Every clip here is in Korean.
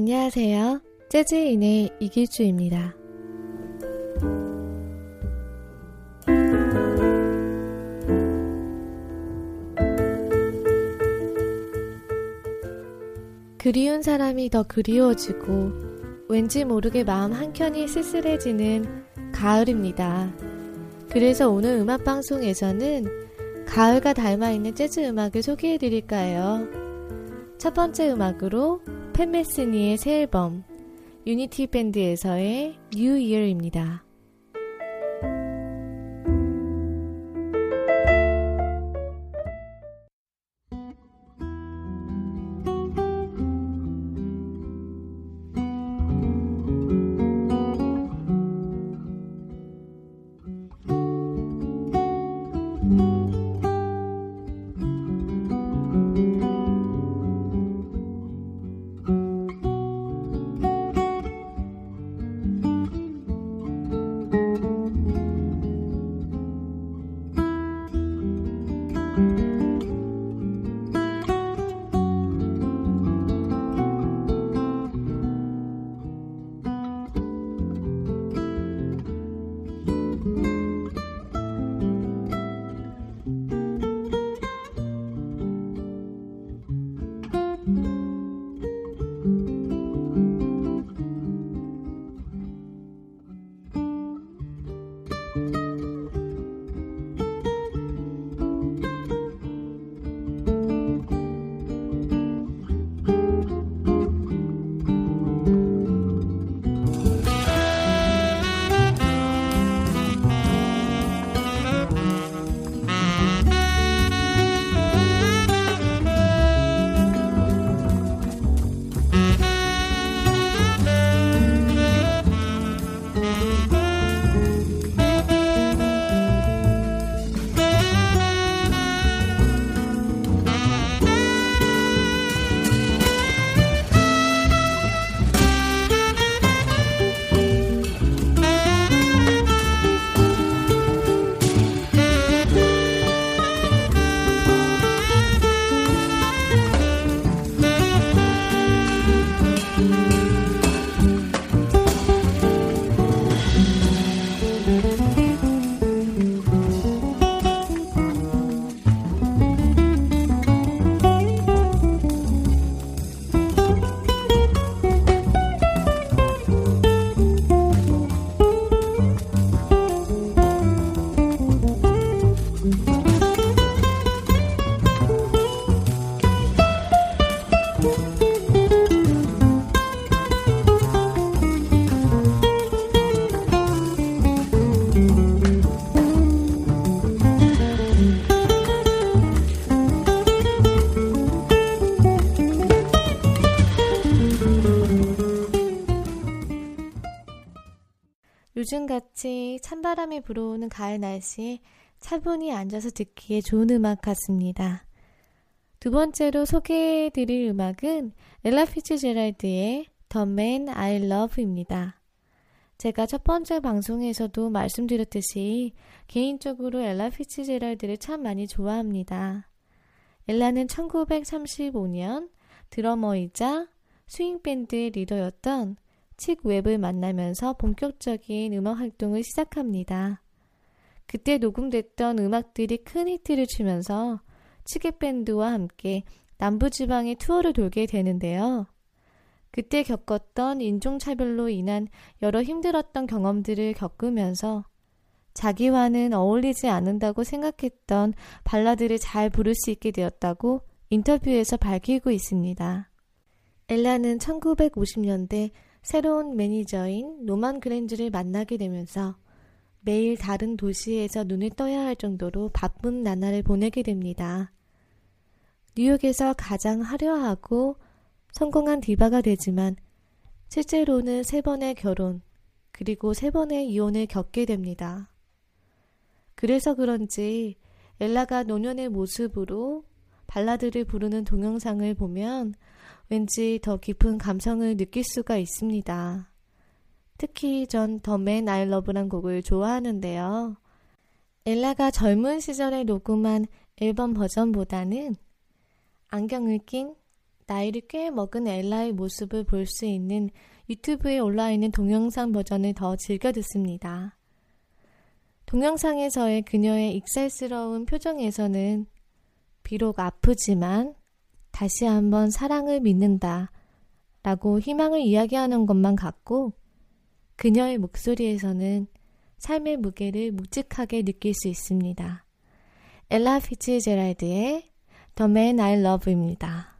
안녕하세요. 재즈인의 이길주입니다. 그리운 사람이 더 그리워지고 왠지 모르게 마음 한켠이 쓸쓸해지는 가을입니다. 그래서 오늘 음악 방송에서는 가을과 닮아 있는 재즈 음악을 소개해 드릴까 해요. 첫 번째 음악으로 팬메스니의 새 앨범 유니티 밴드에서의 뉴 이어입니다. 찬바람이 불어오는 가을 날씨에 차분히 앉아서 듣기에 좋은 음악 같습니다. 두 번째로 소개해드릴 음악은 엘라 피츠제랄드의 The Man I Love입니다. 제가 첫 번째 방송에서도 말씀드렸듯이 개인적으로 엘라 피츠제랄드를 참 많이 좋아합니다. 엘라는 1935년 드러머이자 스윙밴드의 리더였던 칙 웹을 만나면서 본격적인 음악 활동을 시작합니다. 그때 녹음됐던 음악들이 큰 히트를 치면서 칙의 밴드와 함께 남부지방의 투어를 돌게 되는데요. 그때 겪었던 인종차별로 인한 여러 힘들었던 경험들을 겪으면서 자기와는 어울리지 않는다고 생각했던 발라드를 잘 부를 수 있게 되었다고 인터뷰에서 밝히고 있습니다. 엘라는 1950년대 새로운 매니저인 노만 그랜즈를 만나게 되면서 매일 다른 도시에서 눈을 떠야 할 정도로 바쁜 나날을 보내게 됩니다. 뉴욕에서 가장 화려하고 성공한 디바가 되지만 실제로는 세 번의 결혼, 그리고 세 번의 이혼을 겪게 됩니다. 그래서 그런지 엘라가 노년의 모습으로 발라드를 부르는 동영상을 보면 왠지 더 깊은 감성을 느낄 수가 있습니다. 특히 전 더맨 아이 러브란 곡을 좋아하는데요. 엘라가 젊은 시절에 녹음한 앨범 버전보다는 안경을 낀 나이를 꽤 먹은 엘라의 모습을 볼 수 있는 유튜브에 올라 있는 동영상 버전을 더 즐겨 듣습니다. 동영상에서의 그녀의 익살스러운 표정에서는 비록 아프지만 다시 한번 사랑을 믿는다 라고 희망을 이야기하는 것만 같고 그녀의 목소리에서는 삶의 무게를 묵직하게 느낄 수 있습니다. 엘라 피츠제랄드의 The Man I Love입니다.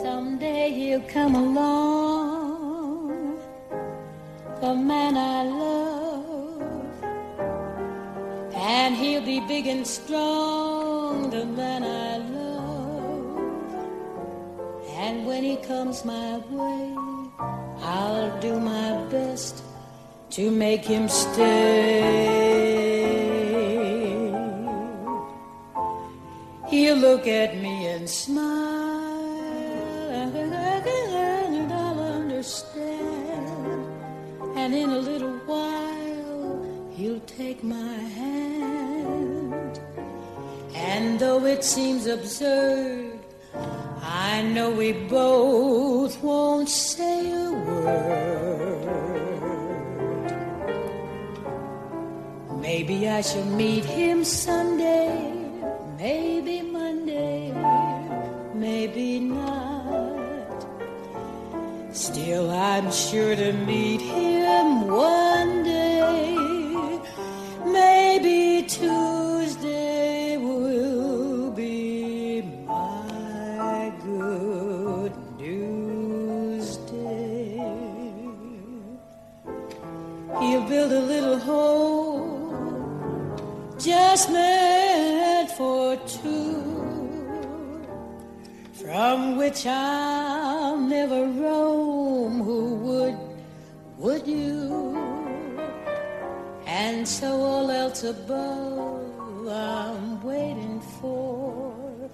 Someday he'll come along, the man I love, and he'll be big and strong, the man I love. And when he comes my way, I'll do my best to make him stay. He'll look at me and smile take my hand. And though it seems absurd, I know we both won't say a word. Maybe I shall meet him Sunday, maybe Monday, maybe not. Still, I'm sure to meet him from which I'll never roam. Who would, would you? And so all else above, I'm waiting for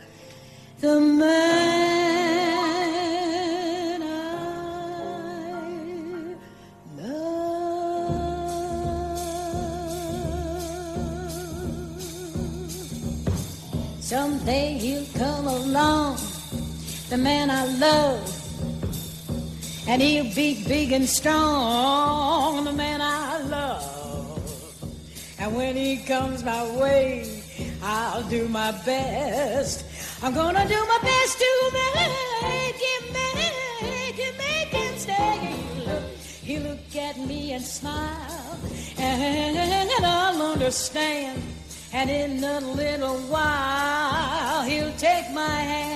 the man the man I love. And he'll be big and strong, the man I love. And when he comes my way, I'll do my best. I'm gonna do my best to make him, make him, make him stay. Look, he look at me and smile, and I'll understand. And in a little while, he'll take my hand.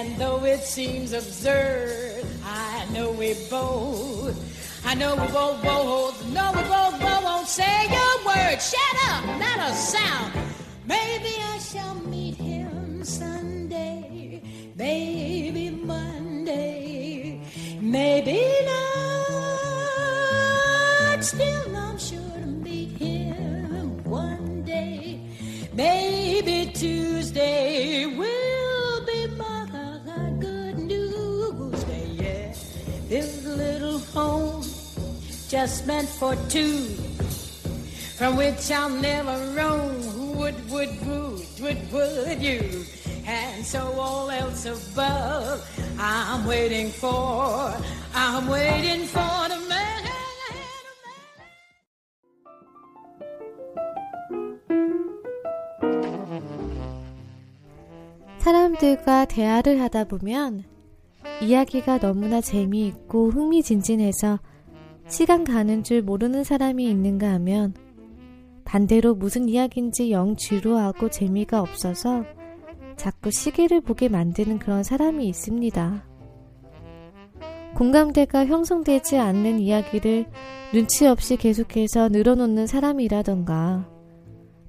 And though it seems absurd, I know we both, I know we both, both, know we both, both won't say a word. Shut up, not a sound. Maybe I shall meet him Sunday, maybe just meant for two, from which I'll never roam. Who would, would, would, would, would you? And so all else above, I'm waiting for, I'm waiting for the man. 사람들과 대화를 하다 보면 이야기가 너무나 재미있고 흥미진진해서 시간 가는 줄 모르는 사람이 있는가 하면 반대로 무슨 이야기인지 영 지루하고 재미가 없어서 자꾸 시계를 보게 만드는 그런 사람이 있습니다. 공감대가 형성되지 않는 이야기를 눈치 없이 계속해서 늘어놓는 사람이라던가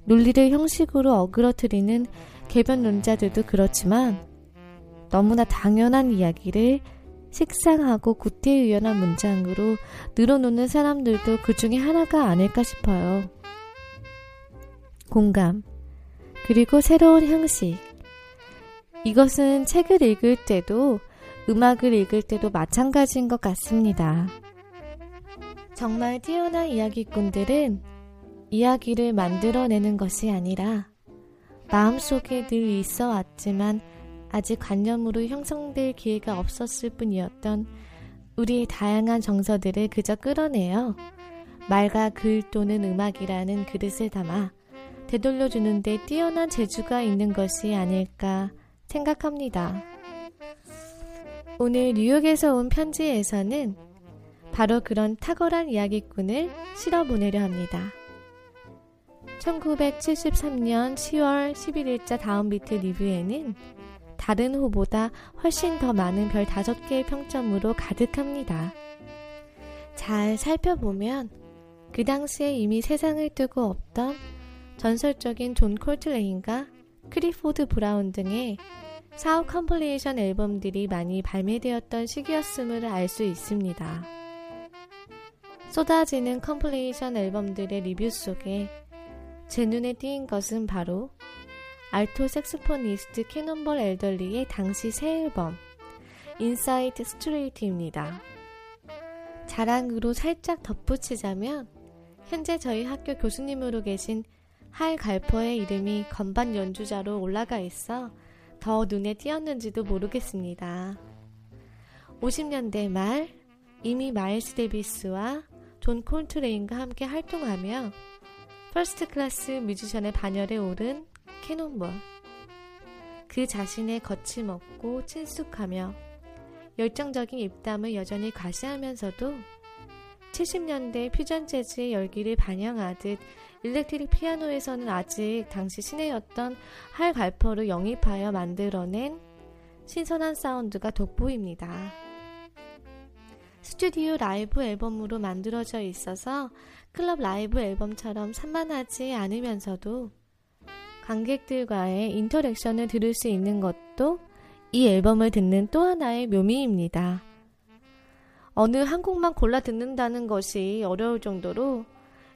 논리를 형식으로 어그러뜨리는 개변론자들도 그렇지만 너무나 당연한 이야기를 식상하고 구태의연한 문장으로 늘어놓는 사람들도 그 중에 하나가 아닐까 싶어요. 공감. 그리고 새로운 형식. 이것은 책을 읽을 때도 음악을 읽을 때도 마찬가지인 것 같습니다. 정말 뛰어난 이야기꾼들은 이야기를 만들어내는 것이 아니라 마음속에 늘 있어 왔지만 아직 관념으로 형성될 기회가 없었을 뿐이었던 우리의 다양한 정서들을 그저 끌어내어 말과 글 또는 음악이라는 그릇에 담아 되돌려주는데 뛰어난 재주가 있는 것이 아닐까 생각합니다. 오늘 뉴욕에서 온 편지에서는 바로 그런 탁월한 이야기꾼을 실어 보내려 합니다. 1973년 10월 11일자 DownBeat 리뷰에는 다른 호보다 훨씬 더 많은 별 5개의 평점으로 가득합니다. 잘 살펴보면 그 당시에 이미 세상을 뜨고 없던 전설적인 존 콜트레인과 클리포드 브라운 등의 사후 compilation 앨범들이 많이 발매되었던 시기였음을 알 수 있습니다. 쏟아지는 compilation 앨범들의 리뷰 속에 제 눈에 띄인 것은 바로 알토 saxophonist 캐논볼 애덜리의 당시 새 앨범 Inside Straight입니다. 자랑으로 살짝 덧붙이자면 현재 저희 학교 교수님으로 계신 할 갈퍼의 이름이 건반 연주자로 올라가 있어 더 눈에 띄었는지도 모르겠습니다. 50년대 말 이미 마일스 데비스와 존 콜트레인과 함께 활동하며 first class 뮤지션의 반열에 오른 캐논볼. 그 자신의 거침없고 친숙하며 열정적인 입담을 여전히 과시하면서도 70년대 퓨전 재즈의 열기를 반영하듯 electric 피아노에서는 아직 당시 신예였던 할 갈퍼를 영입하여 만들어낸 신선한 사운드가 돋보입니다. 스튜디오 라이브 앨범으로 만들어져 있어서 클럽 라이브 앨범처럼 산만하지 않으면서도 관객들과의 interaction을 들을 수 있는 것도 이 앨범을 듣는 또 하나의 묘미입니다. 어느 한 곡만 골라 듣는다는 것이 어려울 정도로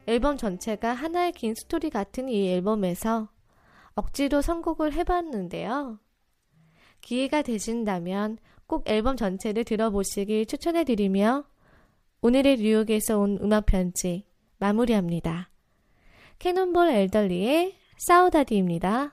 앨범 전체가 하나의 긴 스토리 같은 이 앨범에서 억지로 선곡을 해봤는데요. 기회가 되신다면 꼭 앨범 전체를 들어보시길 추천해드리며 오늘의 뉴욕에서 온 음악 편지 마무리합니다. 캐논볼 엘덜리의 사우다디입니다.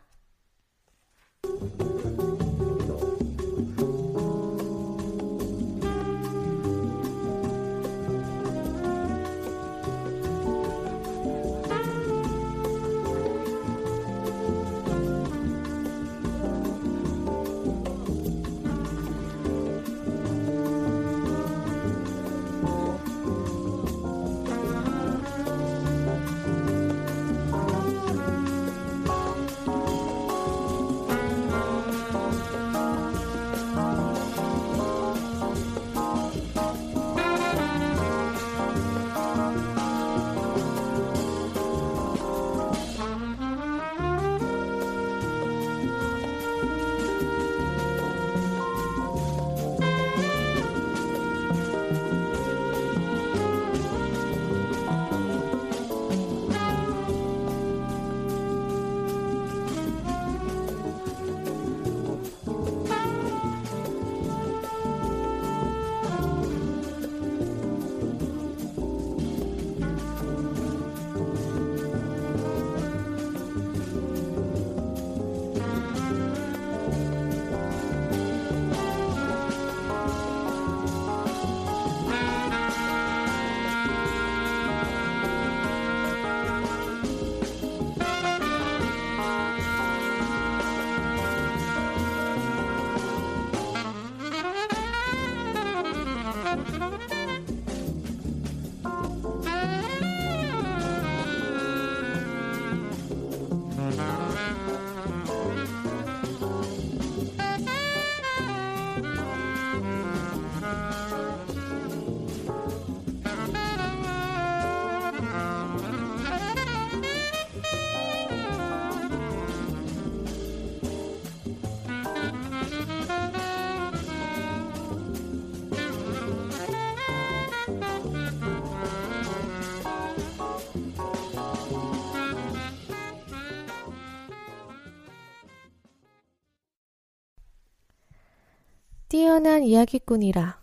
뛰어난 이야기꾼이라.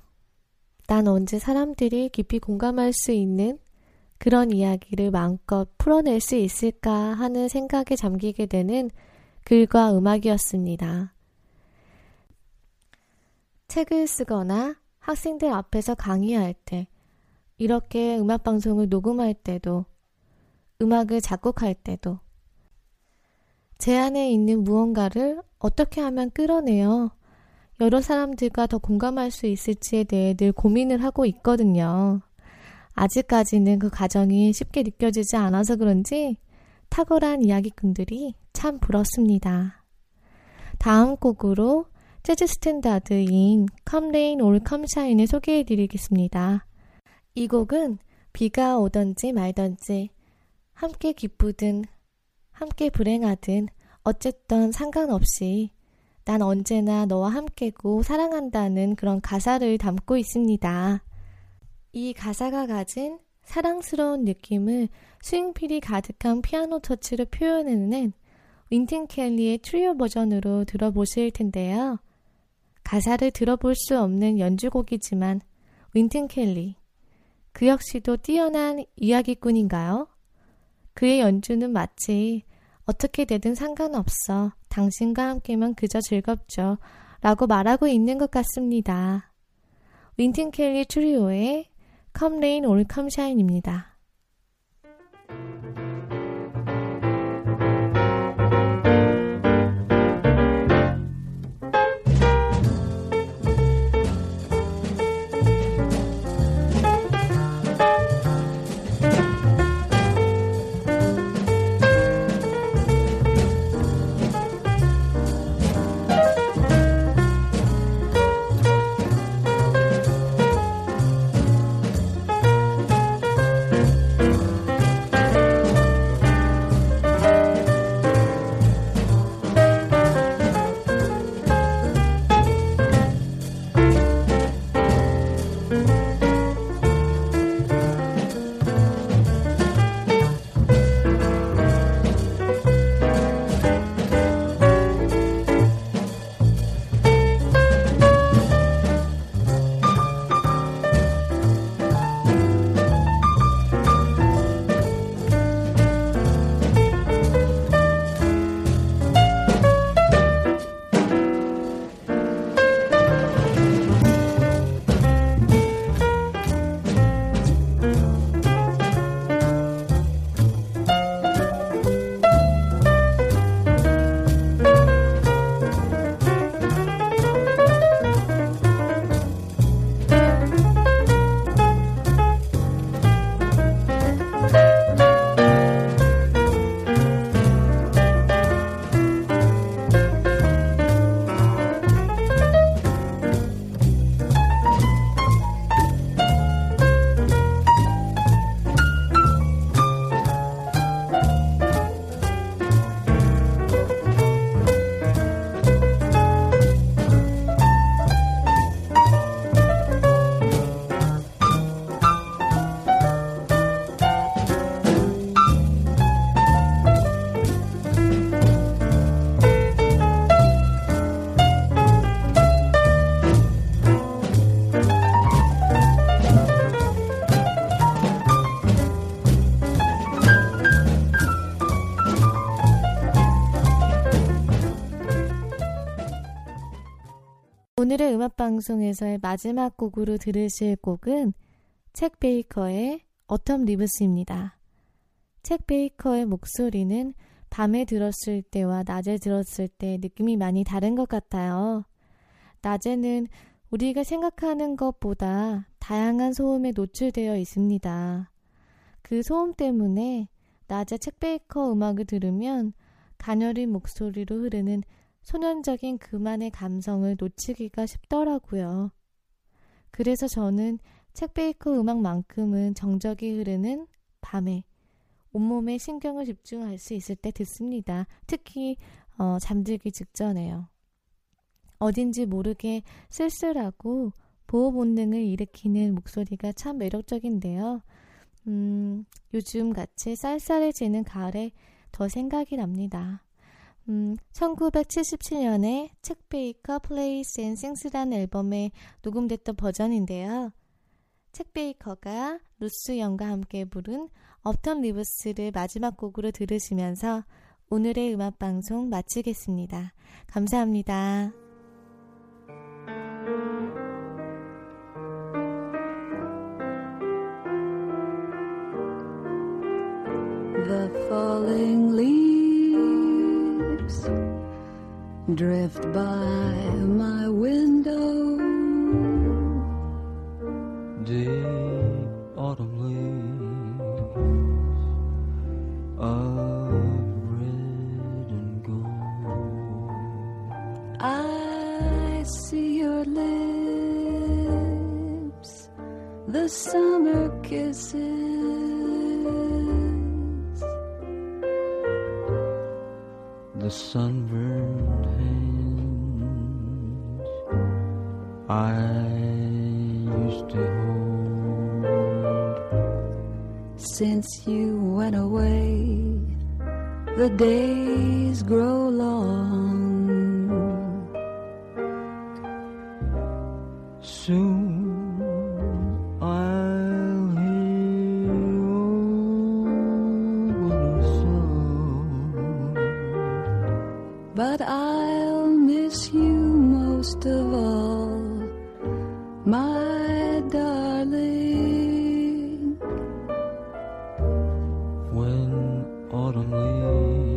난 언제 사람들이 깊이 공감할 수 있는 그런 이야기를 마음껏 풀어낼 수 있을까 하는 생각에 잠기게 되는 글과 음악이었습니다. 책을 쓰거나 학생들 앞에서 강의할 때, 이렇게 음악방송을 녹음할 때도, 음악을 작곡할 때도, 제 안에 있는 무언가를 어떻게 하면 끌어내어 여러 사람들과 더 공감할 수 있을지에 대해 늘 고민을 하고 있거든요. 아직까지는 그 과정이 쉽게 느껴지지 않아서 그런지 탁월한 이야기꾼들이 참 부럽습니다. 다음 곡으로 재즈 스탠다드인 or Come Shine을 소개해 드리겠습니다. 이 곡은 비가 오던지 말던지 함께 기쁘든 함께 불행하든 어쨌든 상관없이 난 언제나 너와 함께고 사랑한다는 그런 가사를 담고 있습니다. 이 가사가 가진 사랑스러운 느낌을 스윙 feel이 가득한 피아노 터치로 표현해내는 윈튼 켈리의 트리오 버전으로 들어보실 텐데요. 가사를 들어볼 수 없는 연주곡이지만 윈튼 켈리 그 역시도 뛰어난 이야기꾼인가요? 그의 연주는 마치 어떻게 되든 상관없어. 당신과 함께면 그저 즐겁죠. 라고 말하고 있는 것 같습니다. 윈튼 켈리 트리오의 Come Shine입니다. 오늘의 음악방송에서의 마지막 곡으로 들으실 곡은 책 베이커의 어텀 리브스입니다. 책 베이커의 목소리는 밤에 들었을 때와 낮에 들었을 때 느낌이 많이 다른 것 같아요. 낮에는 우리가 생각하는 것보다 다양한 소음에 노출되어 있습니다. 그 소음 때문에 낮에 책 베이커 음악을 들으면 가녀린 목소리로 흐르는 소년적인 그만의 감성을 놓치기가 쉽더라고요. 그래서 저는 책 베이커 음악만큼은 정적이 흐르는 밤에 온몸에 신경을 집중할 수 있을 때 듣습니다. 특히 어, 잠들기 직전에요. 어딘지 모르게 쓸쓸하고 보호 본능을 일으키는 목소리가 참 매력적인데요. 음, 요즘 같이 쌀쌀해지는 가을에 더 생각이 납니다. 음, 1977년에 쳇 베이커 Plays and Sings라는 앨범에 녹음됐던 버전인데요. 쳇 베이커가 루스 영과 함께 부른 Autumn Leaves를 마지막 곡으로 들으시면서 오늘의 음악 방송 마치겠습니다. 감사합니다. Drift by my window. Deep autumn leaves of red and gold. I see your lips, the summer kisses. The sunburned hands I used to hold. Since you went away, the days grow autumn leaves